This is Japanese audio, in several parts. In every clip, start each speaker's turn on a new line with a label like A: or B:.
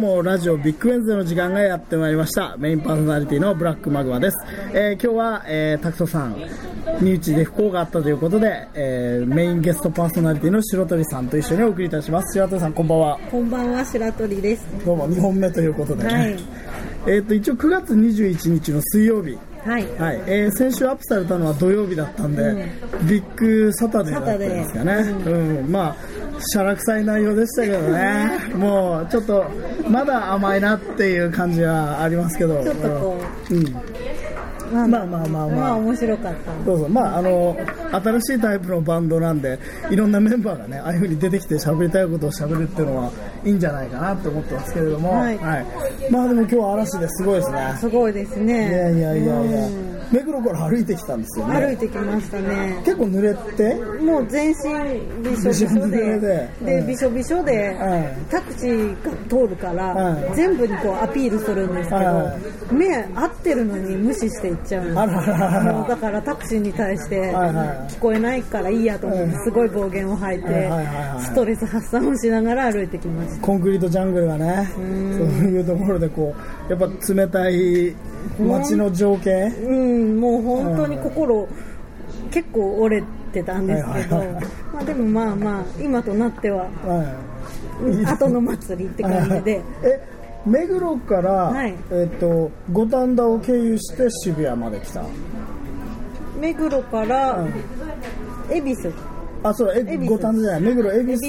A: もラジオビッグウェンズデーの時間がやってまいりました。メインパーソナリティのブラックマグマです、えー今日は、えータクトさん身内で不幸があったということで、えーメインゲストパーソナリティの白鳥さんと一緒にお送りいたします。白鳥さんこんばんは。
B: こんばんは白鳥です。
A: どうも2本目ということでね、
B: はい。
A: えっと一応9月21日の水曜日
B: はい。
A: はい。えー先週アップされたのは土曜日だったんで、ビッグサタデーだったんですかね、うん。まあ、しゃらくさい内容でしたけどね、もうちょっとまだ甘いなっていう感じはありますけど、
B: ちょっとこ
A: う。ん、うん。
B: う、ま
A: まあまあまあ。まあ
B: 面白かった。
A: そうそう。まあ、あの新しいタイプのバンドなんでいろんなメンバーがねああいう風に出てきて喋りたいことを喋るっていうのはいいんじゃないかなと思ってますけれども、
B: はい。
A: まあでも今日は嵐ですごいですね。
B: すごいですね。
A: いやいやいやいや。
B: うん。
A: 目黒から歩いてきたんですよね。
B: 歩いてきましたね。
A: 結構濡れて？
B: もう全身びしょびしょで、
A: で。
B: びしょびしょで
A: は、
B: タクシーが通るから
A: は、い。
B: 全部にこうアピールするんですけ
A: は
B: ど、目合ってるのに無視していっちゃうんです。だからタクシーに対して
A: はいはい。
B: 聞こえないからいいやと思って
A: うん。
B: すごい暴言を吐いて
A: はいはいはいはい。
B: ストレス発散をしながら歩いてきました
A: コンクリートジャングルがねそういうところでこうやっぱ冷たい街の情景、
B: うんもう本当に心結構折れてたんですけどまあでもまあまあ今となっては
A: はい。
B: 後の祭りって感じで。
A: え目黒から、
B: はい。
A: えっと五反田を経由して渋谷まで来た？
B: 目黒から恵比寿
A: あそうえ五反田じゃない目黒恵比
B: 恵
A: 寿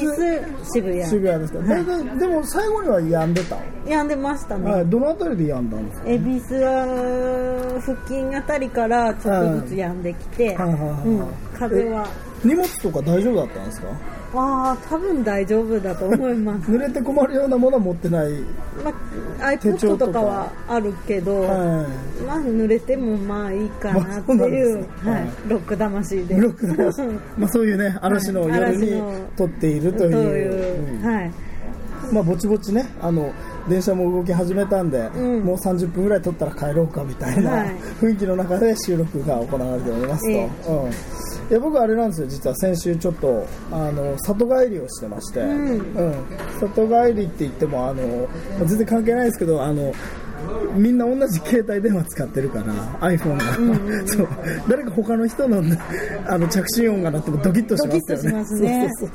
B: 渋谷。
A: 渋谷ですか、
B: はい。
A: でででも最後には病んでた、
B: 病んでましたね。
A: はい、どのあたりで病んだんですか？
B: 恵比寿は付近あたりからちょっとずつ病んできて、
A: はいはいはいはい。
B: うん、風邪は
A: 荷物とか大丈夫だったんですか？
B: ああ多分大丈夫だと思います、
A: 濡れて困るようなものは持ってない、
B: まあ、
A: 手帳
B: iPod
A: とか
B: とかはあるけど、
A: は
B: まあ濡れてもまあいいかなって
A: まあそうなん
B: いう、
A: ね。
B: はい、ロック魂で。
A: ロックのまあそういうね嵐の夜に撮っているという、
B: という、
A: うん。
B: はい。
A: まあぼちぼちねあの電車も動き始めたんで、
B: うん。
A: もう30分ぐらい撮ったら帰ろうかみたいな、
B: はい。
A: 雰囲気の中で収録が行われておりますと、
B: え。
A: うん、いや僕あれなんですよ実は先週ちょっとあの里帰りをしてまして、
B: ん。
A: うん。里帰りって言ってもあの全然関係ないですけどあのみんな同じ携帯電話使ってるから iPhone が、そう。誰か他の人のあの着信音が鳴ってもドキッとしますよね。そうそう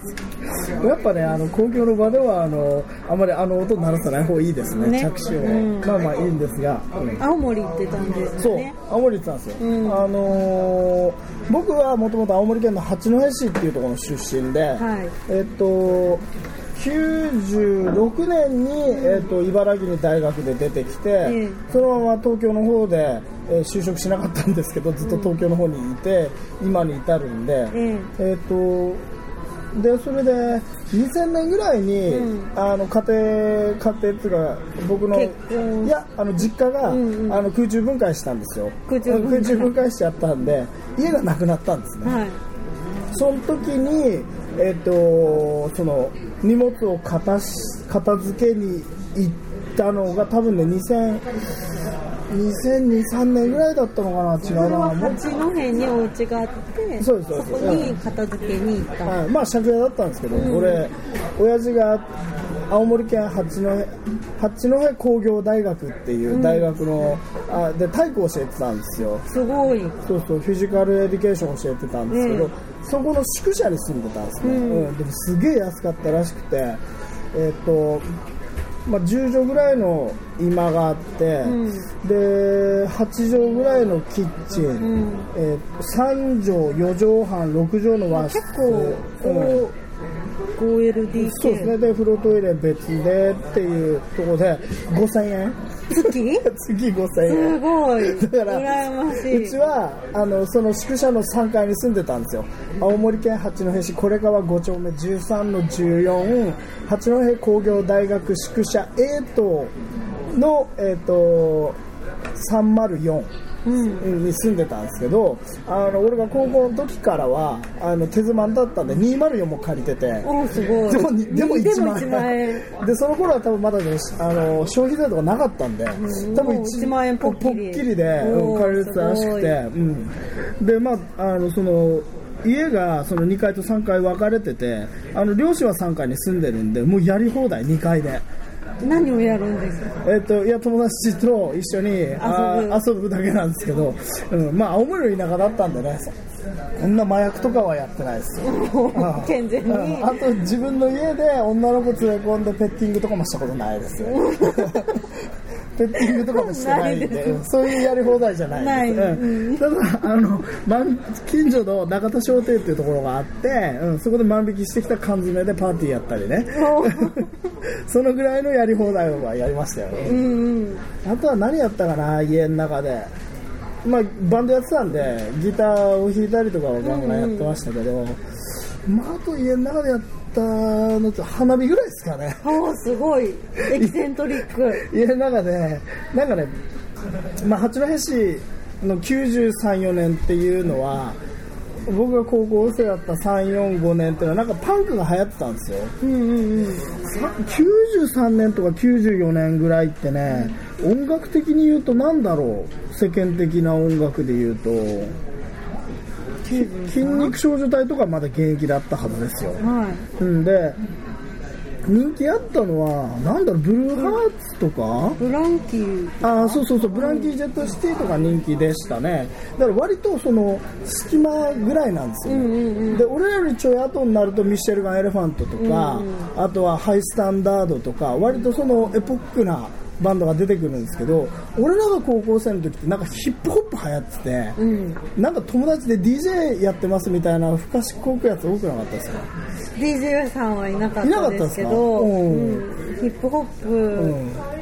A: そうやっぱねあの公共の場ではあのあまりあの音鳴らさない方がいいですね。
B: ね。
A: 着信音、
B: うん。
A: まあまあいいんですが、うん。
B: 青森行ってたんです
A: そう。青森行ってたんですよ、
B: うん。
A: あのー僕はもともと青森県の八戸市っていうところの出身で、
B: はい。
A: えっと96年に、えっと、茨城に大学で出てきて、
B: ええ。
A: そのまま東京の方で、えー就職しなかったんですけどずっと東京の方にいて、今に至るんで、
B: え
A: え。っとでそれで2000年ぐらいに、
B: うん。
A: あの家庭家庭っていうか僕のいやあの実家が、
B: うんうん。
A: あの空中分解したんですよ。
B: 空中分解。
A: 空中分解しちゃったんで家がなくなったんですね、
B: はい。
A: その時にえっ、とその荷物を片し片付けに行ったのが多分ね2000 2002、3年ぐらいだったのかな違
B: うのは
A: なもう
B: 八戸にお家があって
A: そうですそ
B: こに片付けに行った、
A: はい、まあ借家だったんですけど、俺親父が青森県八戸八戸工業大学っていう大学の、あで体育を教えてたんですよ。
B: すごい。
A: そうそうフィジカルエデュケーションを教えてたんですけど、
B: うん。
A: そこの宿舎に住んでたんですね、
B: うん。
A: うん。でもすげえ安かったらしくてえっ、とまあ、10畳ぐらいの居間があって、
B: ん。
A: で8畳ぐらいのキッチン、
B: ん。
A: えー3畳4畳半6畳の和室。
B: 結構こ
A: うん。
B: う 5LDK
A: そうですね。で風呂トイレ別でっていうところで5000円。
B: 月？
A: 月5000円。
B: すごい。
A: だから
B: 羨ましい。う
A: ちはあのその宿舎の3階に住んでたんですよ。青森県八戸市これから5丁目13の14八戸工業大学宿舎 A 棟の、えー、と304
B: うん
A: に住んでたんですけどあの俺が高校の時からはあの手妻だったんで204も借りてて
B: おーすごい。
A: でもにでも1万円
B: 1
A: でその頃は多分まだねあの消費税とかなかったんで、多分
B: もう1万円ぽっきり。
A: で、借りれてたらしくて、うん、でまああのその家がその2階と3階分かれててあの両親は3階に住んでるんでもうやり放題2階で
B: 何をやるんですか？
A: えっと、いや友達と一緒にあ遊ぶ。だけなんですけど、うん、まあ青森の田舎だったんでねこんな麻薬とかはやってないです。よ うん。
B: 健全に。
A: うん。あと自分の家で女の子連れ込んでペッティングとかもしたことないです ペッティングとかもしてないんで
B: です。
A: うんそういうやり放題じゃない
B: ない。
A: うん。ただあの万近所の中田商店っていうところがあって、うん、そこで万引きしてきた缶詰でパーティーやったりね。そのぐらいのやり放題はやりましたよ、
B: うんうん。
A: あとは何やったかな家の中で。まあバンドやってたんでギターを弾いたりとかはガンガンやってましたけど、まああと家の中でやったのって花火ぐらいですかね。
B: おーすごい。エキセントリック。
A: 家の中でなんかね、まあ、八戸市の93、4年っていうのは僕が高校生だった3、4、5年っていうのはなんかパンクが流行ってたんですよ。
B: うんうんうん。
A: さ93年とか94年ぐらいってね音楽的に言うとなんだろう？世間的な音楽で言うと筋肉少女隊とかまだ現役だったはずですよ、
B: はい。
A: うんで人気あったのはなんだろうブルーハーツとか、
B: ブランキー
A: あーそうそうそうブランキー・ジェット・シティとか人気でしたね。だから割とその隙間ぐらいなんですよ。ね、で俺らよりちょい後になるとミシェルガン・エレファントとか、あとはハイスタンダードとか割とそのエポックなバンドが出てくるんですけど俺らが高校生の時ってなんかヒップホップ流行ってて、
B: うん。
A: なんか友達で DJ やってますみたいなふかしこくやつ多くなかったですか
B: ？DJ さんはいなかった
A: です
B: けど、
A: うん。
B: うん。ヒップホッ
A: う
B: プ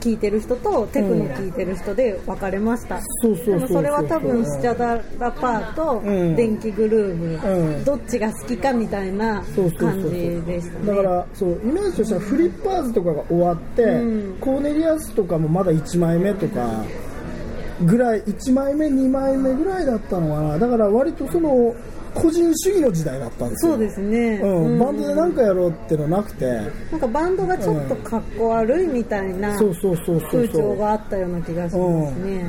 A: ん
B: 聴いてる人とテクノ聴いてる人で分かれました、
A: そうそうそうそう
B: でもそれは多分スチャダラパーと
A: うん。
B: 電気グルーヴ、
A: うん。
B: どっちが好きかみたいな感じでしたね。
A: だからそうイメージとしてはフリッパーズとかが終わって、
B: うん。
A: コーネリアスとかもまだ1枚目とかぐらい1枚目2枚目ぐらいだったのかな。だから割とその個人主義の時代だったんですよ。
B: そうですね、
A: うん。
B: うん。
A: バンドで何かやろうってのなくて。
B: なんかバンドがちょっとかっこ悪いみたいな
A: そうそうそうそう
B: 風潮
A: そう
B: があったような気がしますね、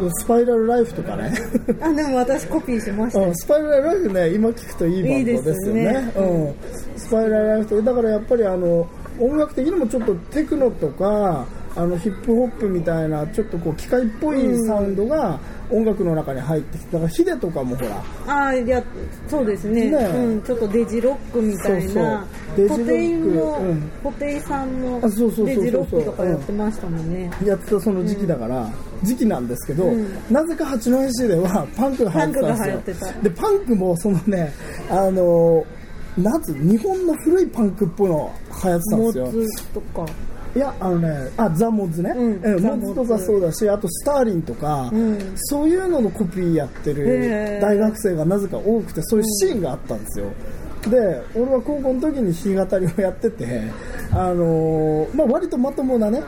A: でスパイラルライフとかね。
B: あでも私コピーしました。
A: うん、スパイラルライフね今聞くといいバンドですよね。
B: ね。
A: うん、スパイラルライフとだからやっぱりあの音楽的にもちょっとテクノとかあのヒップホップみたいなちょっとこう機械っぽいサウンドが音楽の中に入ってきてだからヒデとかもほら。
B: ああいやそうですね。
A: ね。
B: うん、ちょっとデジロックみたいな
A: そうそう。
B: ホテイも、
A: うん。
B: ホテイさんもデジロックとかやってましたもんね、
A: やってたその時期だから、時期なんですけど、
B: うん。
A: なぜか八戸市ではパンクが流行ってたんですよ。でパンクもそのねあのなんつう日本の古いパンクっぽいの流行ってたん
B: モ
A: ですよ。
B: ツとか
A: いやあのねあザ・モッズね、
B: うん
A: モッズ。とかそうだしあとスターリンとか、
B: うん。
A: そういうののコピーやって
B: へ
A: る
B: ー
A: 大学生がなぜか多くてそういうシーンがあったんですよ、で俺は高校の時に弾き語りをやってて、あのーまあ、割とまともなね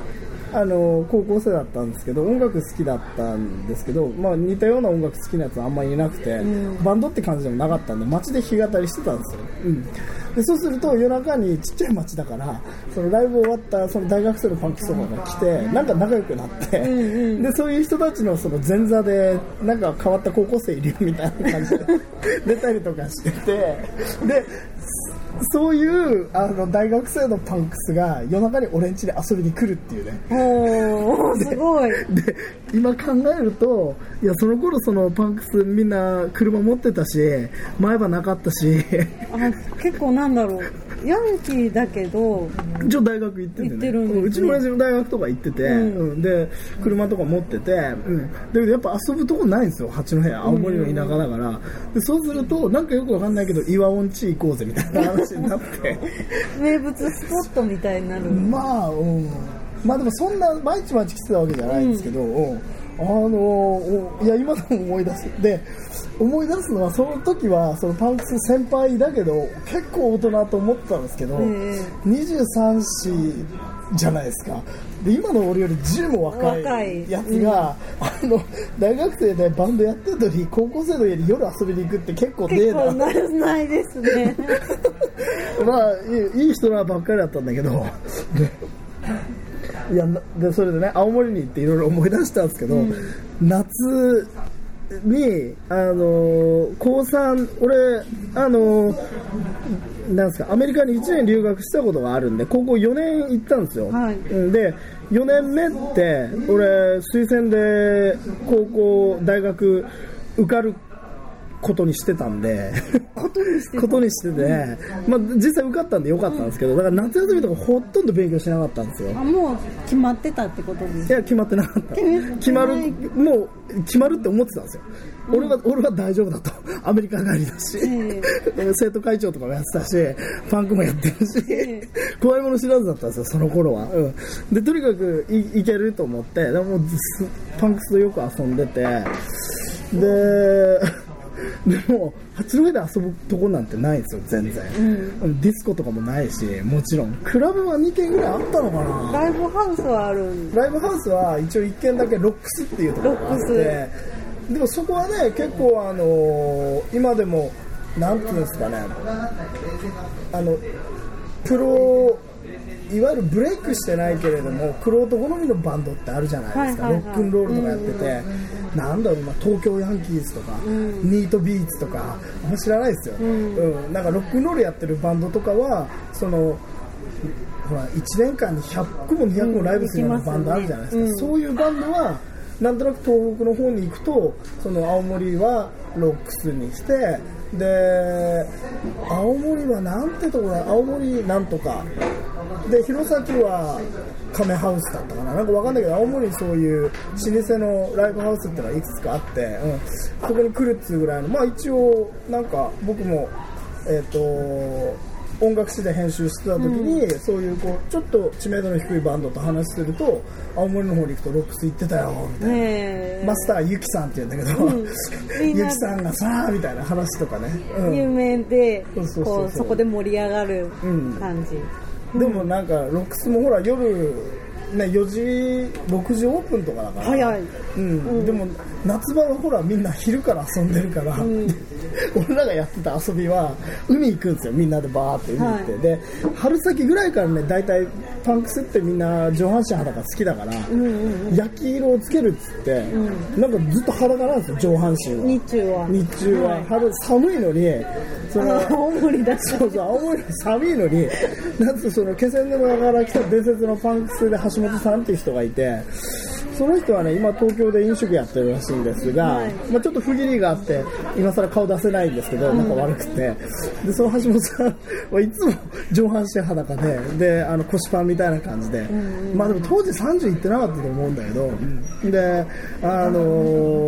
A: あのー高校生だったんですけど音楽好きだったんですけど、まあ、似たような音楽好きなやつはあんまりいなくて、バンドって感じでもなかったんで街で弾き語りしてたんですよ、うん、でそうすると夜中にちっちゃい街だからそのライブ終わったその大学生のパンクとかが来てなんか仲良くなって、でそういう人たちのその前座でなんか変わった高校生いるよみたいな感じで出たりとかしててでそういうあの大学生のパンクスが夜中に俺ん家に遊びに来るっていうね。
B: おおすごい。
A: で今考えるといやその頃そのパンクスみんな車持ってたし前歯なかったし。
B: あ結構なんだろうヤンキーだけど
A: 一応大学行ってて、ね、
B: てるんですね。
A: うちの親父も大学とか行ってて、
B: うん。
A: うん。で車とか持ってて、うん、だけどやっぱ遊ぶとこないんですよ八戸青森の田舎だから、でそうするとなんかよくわかんないけど岩音地行こうぜみたいな話になって。
B: 名物スポットみたいになる。
A: まあ、うん、まあでもそんな毎日毎日来てたわけじゃないんですけど、うんあのおいや今でも思い出す。で思い出すのはその時はそのパンクス先輩だけど結構大人と思ってたんですけど、
B: え
A: 23歳じゃないですか。で今の俺より10も若
B: 若い。
A: いやつが、あの大学生でバンドやってるのに高校生の家に夜遊びに行くって結構ねえ
B: 結構
A: な
B: いですね。
A: まあいい人らばっかりだったんだけど。でいやなでそれでね青森に行っていろいろ思い出したんですけど、夏に、あの高3、俺、あのなんですか、アメリカに1年留学したことがあるんで、高校4年行ったんですよ。
B: はい
A: うんで、4年目って、俺、推薦で高校、大学受かることにしてたんで、
B: ことにして
A: ことにしてて、まあ、実際受かったんでよかったんですけど、だから夏休みとかほとんど勉強しなかったんですよ。
B: あもう決まってたってことです
A: いや、決まってなかった。決まる、もう、決まるって思ってたんですよ。俺は、俺は大丈夫だと。アメリカ帰りだし、
B: え
A: 生徒会長とかもやってたし、パンクもやってるし、
B: え
A: 怖いもの知らずだったんですよ、その頃は。うん。で、とにかくいいけると思って、でもずパンクスとよく遊んでて、で、でも、八戸で遊ぶとこなんてないんですよ、全然。ディスコとかもないし、もちろん。クラブは2軒ぐらいあったのかな。
B: ライブハウスはあるん
A: ライブハウスは一応1軒だけロックスっていうところがあって。でもそこはね結構あのー今でもなんていうんですかね。あのプロいわゆるブレイクしてないけれどもクロート好みのバンドってあるじゃないですか、ロックンロールとかやってて、なんだろう今東京ヤンキーズとか、ニートビーツとかあんま知らないですよ、うん。なんかロックンロールやってるバンドとかはそのほら1年間に100個も200個もライブするようなバンドあるじゃないですか、そういうバンドはなんとなく東北の方に行くとその青森はロックスにしてで青森はなんてところだ青森なんとかで弘前は亀ハウスだったかな。なんかわかんないけど青森にそういう老舗のライブハウスってのはいくつかあって、うん、そこに来るっつうぐらいのまあ一応なんか僕もえっ、と音楽誌で編集してた時に、そういうこうちょっと知名度の低いバンドと話してると青森の方に行くとロックス行ってたよみたいな、
B: ねえ。
A: マスターゆきさんって言うんだけど、
B: みんな。
A: ゆきさんがさみたいな話とかね、うん。
B: 有名で
A: そ
B: こで盛り上がる
A: うん。
B: 感じ、
A: でもなんかロックスもほら夜ね4時6時オープンとかだから。
B: 早い。
A: うん。でも夏場はほらみんな昼から遊んでるから、俺らがやってた遊びは海行くんですよみんなでバーって海行って、
B: はい。
A: で春先ぐらいからね大体パンクスってみんな上半身裸好きだから、焼き色をつけるっつって、なんかずっと裸なんですよ上半身は。
B: 日中は。
A: 日中は。春寒いのにその
B: あ青森だ。し
A: そうそう青森寒いのになんつうその気仙沼から来た伝説のパンクスで橋本さんっていう人がいてその人はね今東京で飲食やってるらしいんですが、
B: はい。
A: まあ、ちょっと不義理があって今更顔出せないんですけど仲悪くて。でその橋本さんはいつも上半身裸でであの腰パンみたいな感じで、まあでも当時30いってなかったと思うんだけど、であの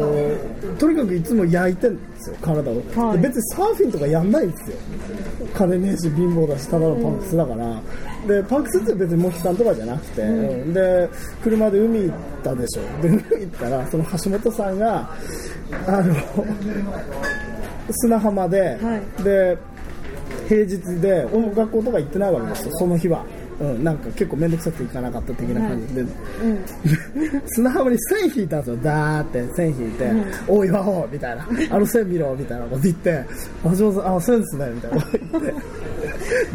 A: ーとにかくいつも焼いてですよ体を、
B: はい。
A: で別にサーフィンとかやんないんですよ。金ねえし貧乏だしただのパンクスだから、でパンクスって別にモヒカンとかじゃなくて、うん。で車で海行ったでしょ。で海行ったらその橋本さんがあの砂浜で、
B: はい。
A: で平日で学校とか行ってないわけですよその日は。うん、なんか結構面倒くさくて行かなかった的な感じで、砂浜に線引いたんですよ、ダーって線引いて、おい、岩尾みたいな、あの線見ろみたいなこと言って、橋本さん、あ、線ですねみたいなこと言って、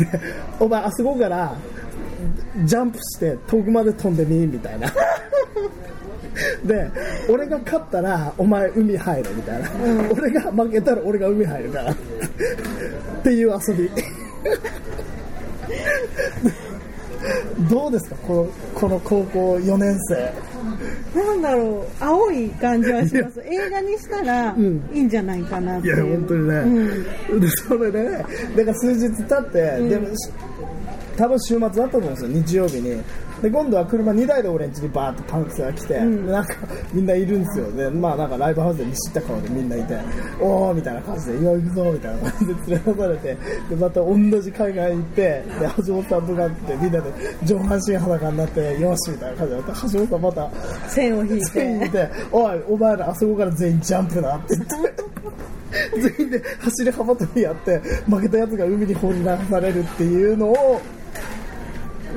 A: で、お前、あそこからジャンプして遠くまで飛んでみみたいな。で、俺が勝ったら、お前海入るみたいな。俺が負けたら俺が海入るから。っていう遊び。どうですか？このこの高校4年生。
B: なんだろう。青い感じはします。映画にしたら
A: ん。
B: いいんじゃないかなってい
A: や、本当にね。で、それでね、だから数日経って、でも、多分週末だったと思うんですよ、日曜日に。で、今度は車2台で俺ん家にバーってパンクスが来て、でなんかみんないるんですよ。で、まあなんかライブハウスで見知った顔でみんないて、おーみたいな感じで、いや、行くぞみたいな感じで連れ出されて、で、また同じ海岸行って、で、橋本さんとかってみんなで上半身裸になって、よしみたいな感じで、橋本さんまた、
B: 線を引いて
A: 全員で、おい、お前らあそこから全員ジャンプなって言って。全員で走り幅跳びやって負けたやつが海に放り流されるっていうのを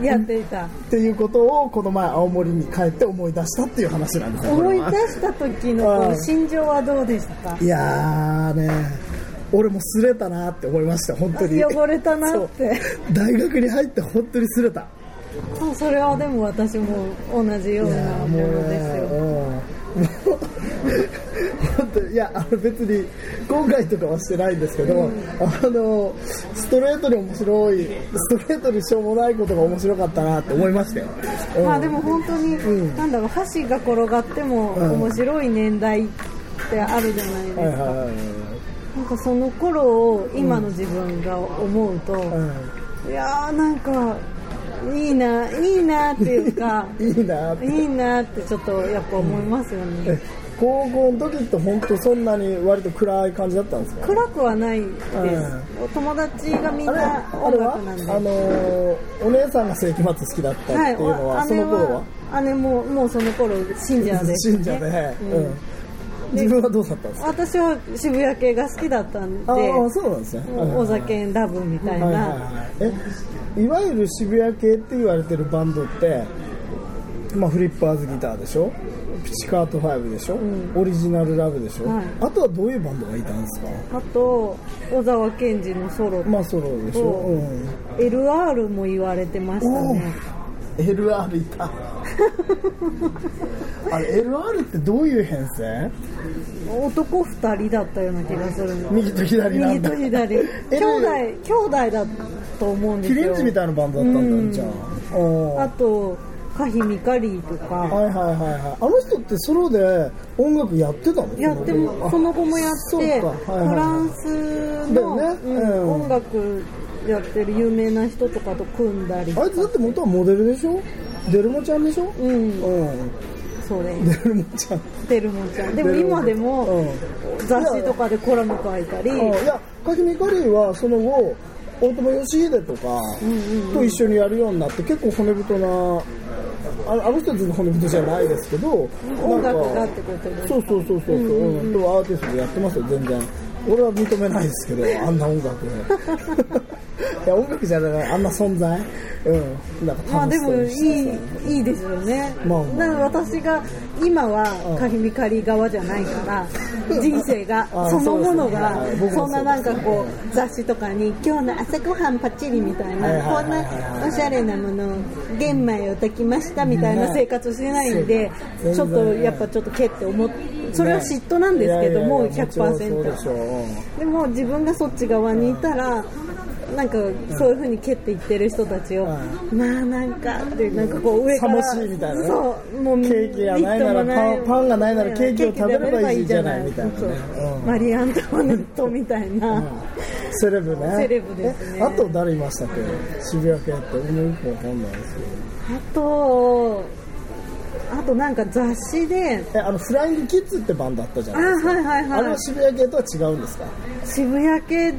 B: やっていた。
A: っていうことをこの前青森に帰って思い出したっていう話なんです。
B: 思い出した時の心情はどうでしたか？
A: いやーね俺もすれたなって思いました本当に。
B: 汚れたなって。
A: そう。大学に入って本当にすれた。
B: あそれはでも私も同じようなものですよ
A: いやあの別に後悔とかはしてないんですけど、あのストレートに面白いストレートにしょうもないことが面白かったなって思いましたよ、うん。
B: まあでも本当に、
A: うん。
B: なんだろう箸が転がっても
A: うん。
B: 面白い年代ってあるじゃないですか、
A: はいはいはい
B: なんかその頃を今の自分が思うと、
A: はい
B: いやーなんかいいないいなっていうか
A: いいなって。
B: いいなってちょっとやっぱ思いますよ
A: え
B: ね
A: 高校の時って本当そんなに割と暗い感じだったんですか？
B: 暗くはないです、
A: う
B: 友達がみんな音楽なんで。
A: あのーお姉さんが世紀末好きだったっていうのは、
B: はい、
A: その頃は？
B: 姉ももうその頃信者です、ね、
A: 信者で、
B: うん。
A: うん。自分はどうだったんですか？
B: 私は渋谷系が好きだったんで
A: ああそうなんですね。
B: お酒ラブみたいな、
A: はいはいはい。えいわゆる渋谷系って言われてるバンドって、まあ、フリッパーズギターでしょ？ピチカート5でしょ、
B: ん。
A: オリジナルラブでしょ、
B: はい。
A: あとはどういうバンドがいたんですか？
B: あと小沢健二のソロ。
A: まあソロでしょ、
B: お
A: う。ん、
B: LR も言われてましたね。
A: LR いた。あれ LR ってどういう編成？
B: 男2人だったような気がする
A: 右と左なんだ。
B: 右と左。兄弟兄弟だと思うんですよ。
A: キリンジみたいなバンドだったんだ、
B: うん。
A: じゃあ。
B: あとカヒミカリーとか。
A: はいはいはいはい。あの人ってソロで音楽やってたの？
B: やってもその後もやってフランスの、
A: ね。
B: うん
A: うん。
B: 音楽やってる有名な人とかと組んだり
A: あいつだって元はモデルでしょ？デルモちゃんでしょ？
B: うん。
A: うん。
B: それ
A: デルモちゃん。
B: テルモちゃん。でも今でも
A: うん。
B: 雑誌とかでコラム書いたり。
A: あいやカヒミカリーはその後大友義秀とかと一緒にやるようになって結構骨太なああの人は全然骨太じゃないですけど
B: 音楽がってことです
A: そうそうそうそう、う。んとアーティストでやってますよ全然。俺は認めないですけどあんな音楽 いや音楽じゃないあんな存在？うん。なんか
B: まあでもいいいいですよね、
A: まあ。まあ
B: だから私が今はカヒミカリ側じゃないから 人生が
A: あ
B: そのものがそんななんかこう雑誌とかに今日の朝ごはんパッチリみたいなこんなおしゃれなもの玄米を炊きましたみたいな生活してないんで
A: ね
B: ちょっとやっぱちょっとけって思っそれは嫉妬なんですけども
A: いやいやいやもちろんそうでしょう。
B: 100%でも自分がそっち側にいたらなんかそういうふうに蹴っていってる人たちを、
A: は
B: まあなんかってなんかこう上から
A: しいみたいなね。
B: そうもう
A: ケーキがないならパンパンがないならケーキを食べればいいじゃない。みたいなね。
B: そう。
A: うん。
B: マリアントワネットみたいな、
A: セレブね。
B: セレブですね。
A: えあと誰いましたっけ？渋谷系って俺もよくわかんないですけど。
B: あとあとなんか雑誌で
A: えあのフライングキッズってバンドあったじゃ
B: あ
A: ないですか。
B: はいはい
A: あれ
B: は
A: はい渋谷系とは違うんですか？
B: 渋谷系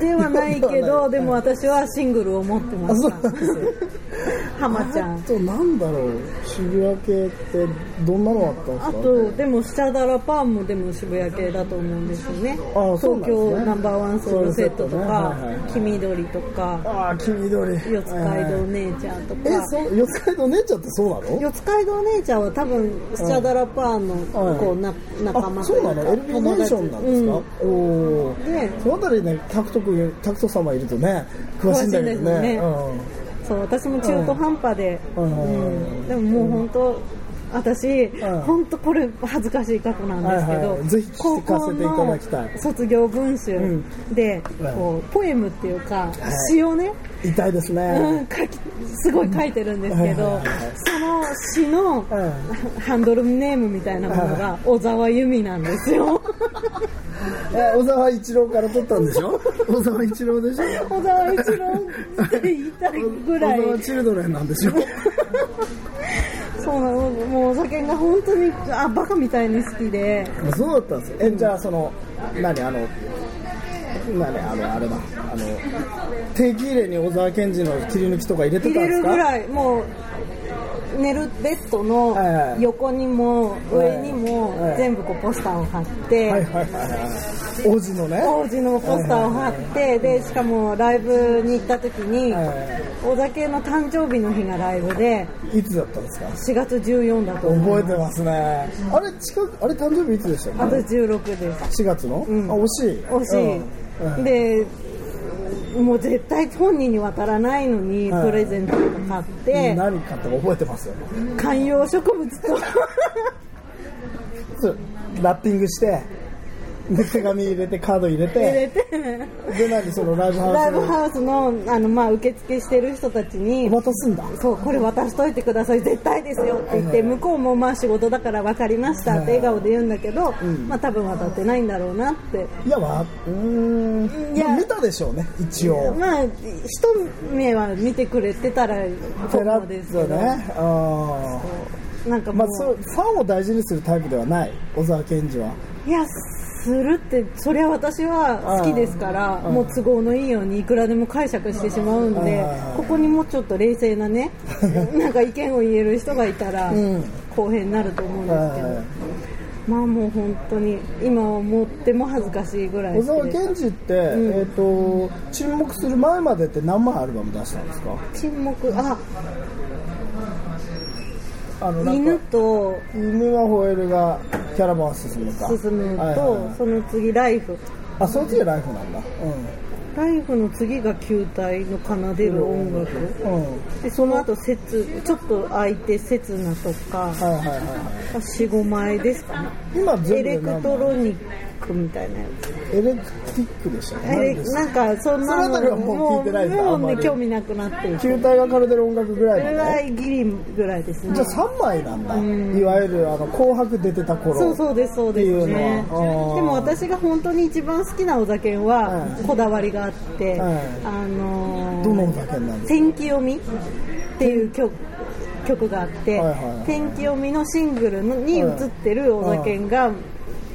B: ではないけどでも私はシングルを持ってま
A: あ
B: した浜ちゃん。
A: あとなんだろう。渋谷系ってどんなのあったんです
B: あ
A: か
B: とでもシャダラパンもでも渋谷系だと思うんですよね。
A: あそね。
B: 東京ナンバーワンソウルセットと
A: ソウルセットね。
B: か
A: はいはいはい。
B: 黄緑とか
A: ああ黄緑。
B: 四街道姉ちゃんと
A: え
B: か
A: そう四街道姉ちゃんってそうなの？
B: 四街道姉ちゃんは多分シャダラパンの
A: はい
B: こうな仲間
A: あそうなの？LB ネーションなんですか、おお
B: うんで
A: そのあたりねタクト君タクト様いるとね詳しいんだけどね。
B: そう私も中途半端で、
A: うん。
B: うん。でももう本当私、
A: ん。
B: 本当これ恥ずかしい過去なんですけど、
A: はいはい。ぜひ聞かせていただきたい。
B: 高校の卒業文集で、こうポエムっていうか、詩をね、
A: うん、痛いです
B: うん
A: ね、
B: 書きすごい書いてるんですけど、
A: はいはいはい
B: その詩の
A: うん。
B: ハンドルネームみたいなものが小沢由美なんですよ。
A: え小沢一郎から取ったんでしょ？小沢一郎でしょ？
B: 小沢一郎って言いたいぐらい。
A: 小沢チルドレンなんでしょ？
B: そうなの。もうお酒が本当にあバカみたいに好きで。
A: そうだったんですよえじゃあその何あの何あのあれだ。あの定期入れに小沢健二の切り抜きとか入れて
B: 入れ
A: たんですか？
B: るぐらい。もう寝るベッドの横にも上にも
A: はい。
B: 全部こうポスターを貼って、
A: 王子のね。
B: 当時のポスターを貼ってでしかもライブに行った時に
A: は
B: 小酒の誕生日の日がライブで
A: いいつだったんですか
B: ？4月14だと
A: 覚えてますね。あれ近くあれ誕生日いつでしたっけ？
B: あと16です。
A: 4月の、
B: ん。
A: あ惜しい。
B: 惜しい、でもう絶対本人に渡らないのに
A: はい。
B: プレゼントとか買って、
A: 何買ったか覚えてますよ。
B: 観葉植物と
A: ラッピングしてで手紙入れてカード入れて
B: 入れて。
A: で何そのライブハウス
B: ライブハウスのあの、まあ、受付してる人たちに
A: 渡すんだ。
B: そうこれ渡しといてください絶対ですよって言って向こうもまあ仕事だから分かりましたって笑顔で言うんだけど、
A: うん。
B: まあ多分渡ってないんだろうなって。
A: いやわうーん。
B: いや。
A: まあ見たでしょうね一応。
B: まあ一目は見てくれてたらそうですけど、
A: ッとねあ
B: なんか
A: まあファンを大事にするタイプではない？小沢健二は。い
B: やするってそれは私は好きですから
A: うん。
B: もう都合のいいようにいくらでも解釈してしまうんで
A: うん。
B: ここにもうちょっと冷静なねなんか意見を言える人がいたら
A: うん。
B: 公平になると思うんですけど。まあもう本当に今思っても恥ずかしいぐらい
A: 小沢
B: 好きです。
A: 健二って、
B: ん。
A: えっ、と沈黙する前までって何枚アルバム出したんですか？
B: 沈黙あ
A: あの
B: 犬と
A: 犬は吠えるがキャラバン進むか。
B: 進む
A: はいはい
B: と
A: はい。
B: その次ライフ。
A: あその次はライフなんだ。
B: ライフの次が球体の奏でる音楽。
A: うん。うん。
B: でその後節ちょっと空いて刹那とか
A: はいはいはいは
B: 45枚ですかね。
A: い今
B: エレクトロニックみたいなや
A: エレクティックでしたね
B: なんかそんな
A: そのもう
B: もうね興味なくなってる。
A: 球体が奏でる音楽ぐらい
B: ぐらいギリぐらいですね。
A: じゃあ3枚なんだ、
B: うん。
A: いわゆるあの紅白出てた頃。
B: そうそうですそうですね。でも私が本当に一番好きなお酒は
A: うん
B: こだわりがあって、
A: うん
B: あのー
A: どのお酒なんですか
B: 天気読みっていう曲曲があって、
A: はいはい。はい
B: 天気読みのシングルのに映ってるお酒が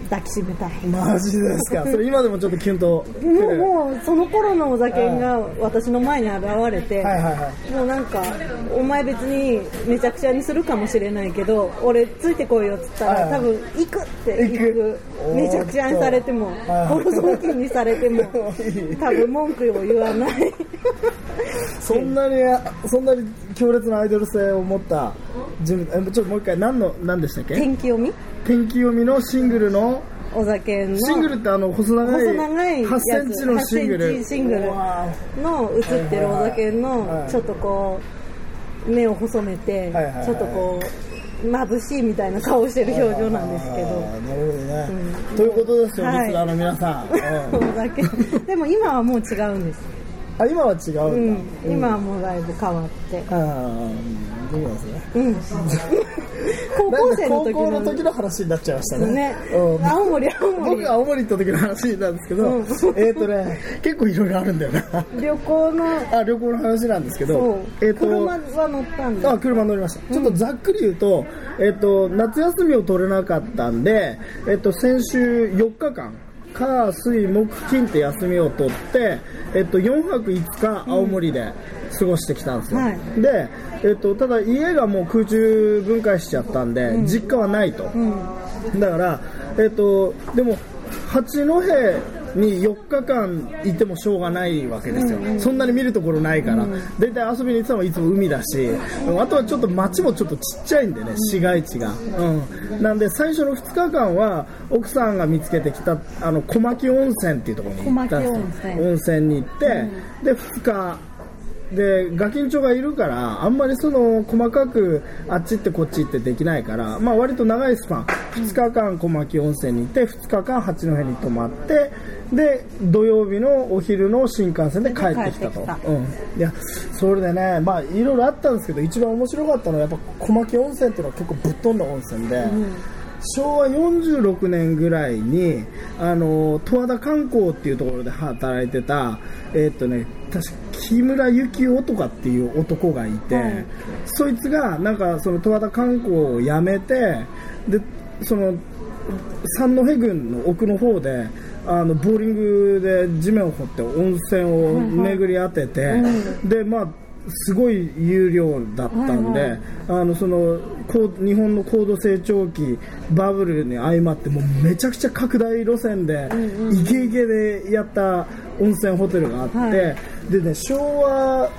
B: 抱きしめたい、
A: マジですか？それ今でもちょっとキュンと。
B: もうもうその頃のお酒が私の前に現れて、
A: はいはいはい。
B: もうなんかお前別にめちゃくちゃにするかもしれないけど俺ついてこいよっつったら、
A: はいはい。
B: 多分行くって行く。めちゃくちゃにされても
A: おーっと
B: ボロ雑巾にされても 多分文句を言わない。
A: そんなにそんなに強烈なアイドル性を持った人物えちょっともう一回何の何でしたっけ？
B: 天気読み？
A: 天気読みのシングルの
B: お酒の。
A: シングルってあの細長い
B: 細長いやつ。
A: 8センチのシングル。
B: 8センチシングル。の映ってるお酒
A: はい
B: のちょっとこう目を細めてちょっとこう眩しいみたいな顔してる表情なんですけど。
A: なるほどね、
B: うん。
A: ということですよ、
B: はい。
A: リスナーの皆さん、うん。
B: お酒。でも今はもう違うんです、
A: あ今は違
B: う
A: うん。
B: ん
A: だ、、
B: 今はもうだいぶ変わって。
A: ああそうなんですね。
B: うん。高校生の
A: 高
B: 時
A: 校の時
B: の
A: の話になっちゃいましたね。
B: ね。
A: うん。
B: 青森青森。
A: 僕青森行った時の話なんですけど、
B: うん。
A: えっ、とね結構いろいろあるんだよな。
B: 旅行の
A: あ旅行の話なんですけ
B: そ
A: ど
B: う、
A: えっ、と
B: 車は乗ったんだ。
A: あ車乗りました、ちょっとざっくり言うと,、えっと夏休みを取れなかったんで、えっと先週4日間火水木金って休みを取って、えっと4泊5日青森で過ごしてきたんですよ、
B: はい。
A: で、えっとただ家がもう空中分解しちゃったんで、実家はないと、
B: うん。
A: だから、えっとでも八戸に4日間いてもしょうがないわけですよ、そんなに見るところないから、大体遊びに行ってたのはいつも海だし、あとはちょっと街もちょっとちっちゃいんでね、市街地が、うん、なんで最初の2日間は奥さんが見つけてきたあの小牧温泉っていうところに行ったんですよ。
B: 温泉。
A: に行って、で2日でガキンチョがいるからあんまりその細かくあっち行ってこっち行ってできないから、まあ、割と長いスパン。2日間小牧温泉に行って2日間八戸に泊まってで土曜日のお昼の新幹線で帰ってきたと。うん、いやそれでねまあいろいろあったんですけど一番面白かったのはやっぱ小牧温泉っていうのは結構ぶっ飛んだ温泉で、昭和46年ぐらいにあの十和田観光っていうところで働いてたえーっとね確か木村幸男とかっていう男がいて、
B: はい。
A: そいつがなんかその十和田観光を辞めてでその三戸郡の奥の方であのボーリングで地面を掘って温泉を巡り当てて、でまあすごい有料だったんで、
B: はいはい。
A: あのその日本の高度成長期バブルに相まってもうめちゃくちゃ拡大路線で、イケイケでやった温泉ホテルがあって、
B: はい。
A: でね昭和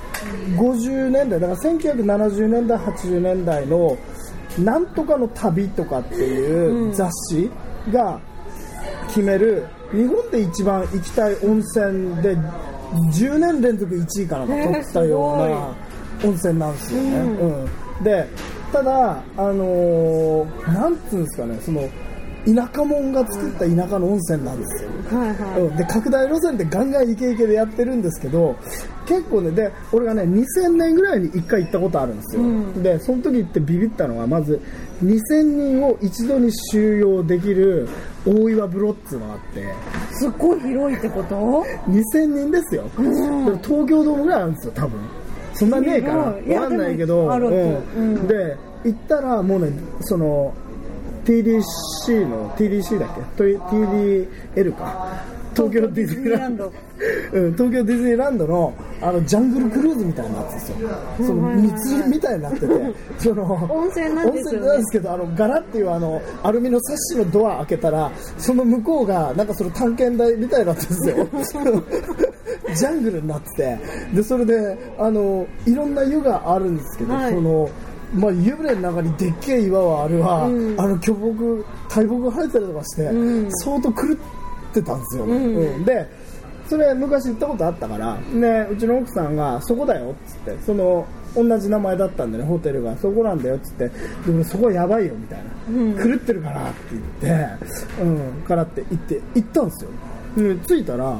A: 50年代だから1970年代80年代のなんとかの旅とかっていう雑誌が決める日本で一番行きたい温泉で10年連続1位かなんか取ったような温泉なんですよね。うん。でただ、あのーなんつうんですかねその田舎者が作った田舎の温泉なんですよ、
B: はいはい、
A: うん、で拡大路線ってガンガンイケイケでやってるんですけど結構ねで俺がね2000年ぐらいに1回行ったことあるんですよ、
B: うん。
A: でその時行ってビビったのはまず2000人を一度に収容できる大岩風呂っていうのがあって。
B: すっごい広いってこと
A: ？2000人ですよ、でも東京ドームぐらいあるんですよ多分。そんなねえかな
B: すごい。いや
A: わかんないけ
B: で
A: ど、うん。で行ったらもうねその TDC の TDC だっけ？と TDL か。東京ディズニーランド。うん、東京ディズニーランドのあのジャングルクルーズみたいになってですよ、その道みたいになってて、その
B: 温泉なんですよね。
A: 温泉なんですけど、あのガラっていうあのアルミのサッシのドア開けたら、その向こうがなんかその探検台みたいになってるんですよ、ジャングルになってて、でそれであのいろんな湯があるんですけど、
B: はい。
A: そのまあ、湯船の中にでっけえ岩はあるわ、
B: うん。
A: あの巨木、大木が生えてたりとかして、
B: うん。
A: 相当狂ってたんですよ、
B: ん。
A: うん。でそれ昔行ったことあったから、ね、うちの奥さんがそこだよっつってその同じ名前だったんでねホテルがそこなんだよっつってでもそこはやばいよみたいな、
B: うん
A: 狂ってるからって言って、うん、からって言って行ったんですよ、うん、着いたら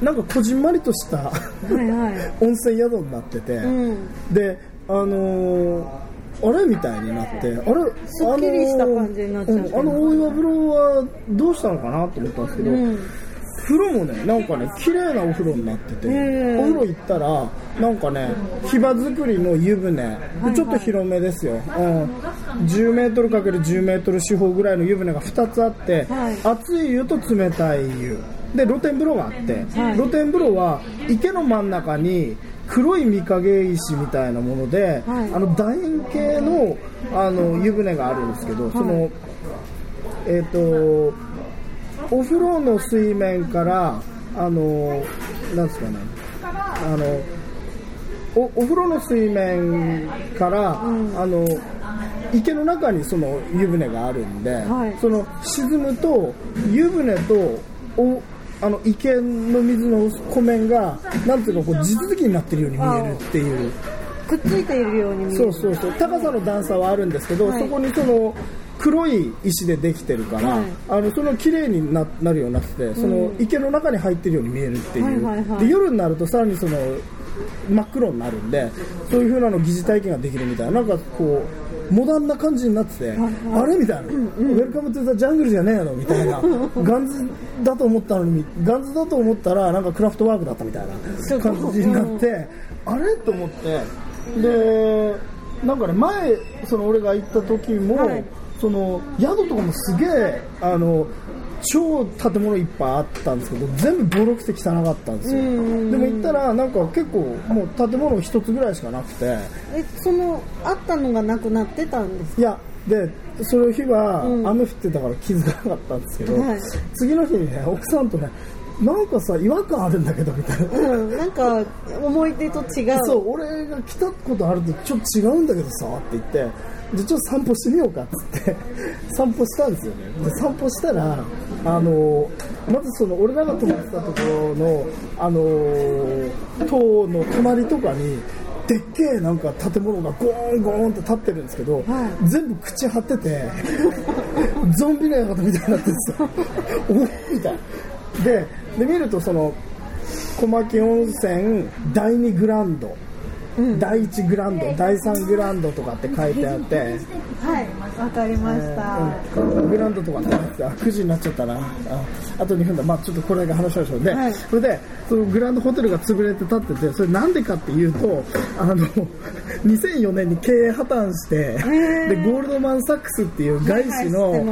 A: なんかこじんまりとした
B: はいはい。
A: 温泉宿になってて、
B: うん。
A: であのーあれみたいになって、あれ、
B: すっきりした感じになっちゃう。
A: あのーうんあの大岩風呂はどうしたのかなと思ったんですけど、
B: うん。
A: 風呂もね、なんかね、綺麗なお風呂になってて、お風呂行ったら、なんかね、火場作りの湯船、で
B: はい。
A: ちょっと広めですよ、うん、10メートルかける10メートル四方ぐらいの湯船が2つあって、
B: はい。
A: 熱い湯と冷たい湯、で露天風呂があって、
B: はい。
A: 露天風呂は池の真ん中に黒い御影石みたいなもので、
B: はい。
A: あの楕円形のあの湯船があるんですけど、そのえっ、とお風呂の水面からあのなんですかね。あのおお風呂の水面から、あの池の中にその湯船があるんで、
B: はい。
A: その沈むと湯船とおあの池の水の湖面がなんていうかこう地続きになってるように見えるっていう。
B: くっついているように見える。
A: そうそうそう。高さの段差はあるんですけど、
B: はい。
A: そこにその黒い石でできてるから、
B: はい。
A: あのその綺麗にななるようになっててその池の中に入ってるように見えるっていう、
B: はいはいはい。
A: で夜になるとさらにその真っ黒になるんでそういう風なの疑似体験ができるみたいな。なんかこうモダンな感じになってて、あれみたいな、ウェルカムトゥザジャングルじゃねえのみたいなガンズだと思ったのにガンズだと思ったらなんかクラフトワークだったみたいな感じになって、あれと思って。でなんかね前その俺が行った時も、
B: はい。
A: その宿とかもすげえあの超建物いっぱいあったんですけど全部ボロくて汚かったんですよ。
B: うん。
A: でも行ったらなんか結構もう建物一つぐらいしかなくて。
B: えそのあったのがなくなってたんです
A: いやでその日は
B: うん。
A: 雨降ってたから気づかなかったんですけど、
B: はい。
A: 次の日にね奥さんとねなんかさ違和感あるんだけどみたいな。
B: うん。なんか思い出と違う。
A: そう俺が来たことあるとちょっと違うんだけどさって言ってでちょっと散歩してみようかっつって。散歩したんですよね。で散歩したらあのまずその俺らが泊まってたところのあの塔の隣とかにでっけえなんか建物がゴーンゴーンって立ってるんですけど、
B: は
A: 全部口張ってて ゾンビの館みたいになってるんですよ。おみたいでで見るとその小牧温泉第2グランド、第1グランド第3グランドとかって書いてあって、
B: はいわかりました、
A: うんグランドとかってあ9時になっちゃったな。ああと2分だ。まあちょっとこれだけ話しましょうで、
B: はい。
A: それでそのグランドホテルが潰れて立っててそれなんでかっていうとあの2004年に経営破綻して
B: ー。
A: でゴールドマン・サックスっていう外資の、
B: はい
A: う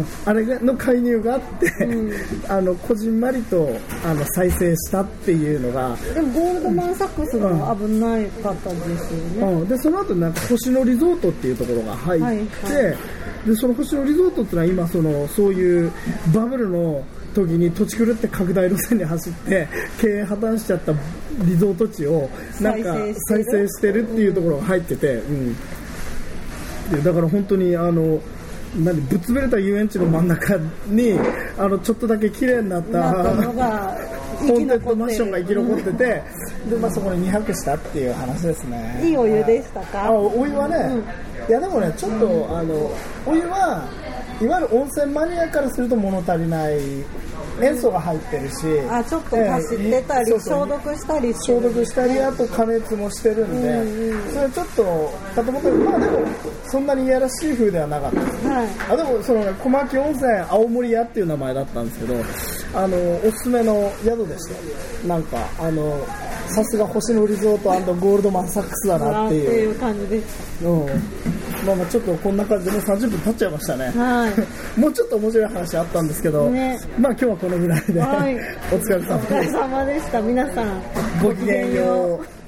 A: ん、あれの介入があって、あのこじんまりとあの再生したっていうのが
B: でもゴールドマン・サックスも危なかったですよね、
A: うん、でその後なんか星野リゾートっていうところが入って、
B: はいは
A: でその星野リゾートっていうのは今そのそういうバブルの時に土地狂って拡大路線に走って経営破綻しちゃったリゾート地をなんか再
B: 再生してる
A: っていうところが入ってて、うん。でだから本当にあの何ぶっ潰れた遊園地の真ん中にあのちょっとだけ綺麗になった
B: なったのが
A: ホーンテッドマンションが生き残ってて、でまあ、そこに2泊したっていう話ですね。
B: いいお湯でした
A: あ
B: か
A: お湯はね、いやでもねちょっとあのお湯はいわゆる温泉マニアからすると物足りない塩素が入ってるし
B: あちょっと走ってたり、
A: えー
B: 消毒したりして
A: 消毒したりあと加熱もしてるんで、それちょっとかと思ったけどまあでもそんなにいやらしい風ではなかったです。
B: はい。
A: あでもそのね小牧温泉青森屋っていう名前だったんですけどあのおすすめの宿でした。なんかあのさすが星野リゾートゴールドマンサックスだな
B: なっていう。感じです
A: うんまあまあちょっとこんな感じでもう30分経っちゃいましたね
B: はい。
A: もうちょっと面白い話あったんですけど、
B: ね。
A: まあ今日はこのぐらいで、
B: はい。
A: お疲れ様
B: お疲れ
A: です
B: 様でした。皆さん
A: ごきげんよう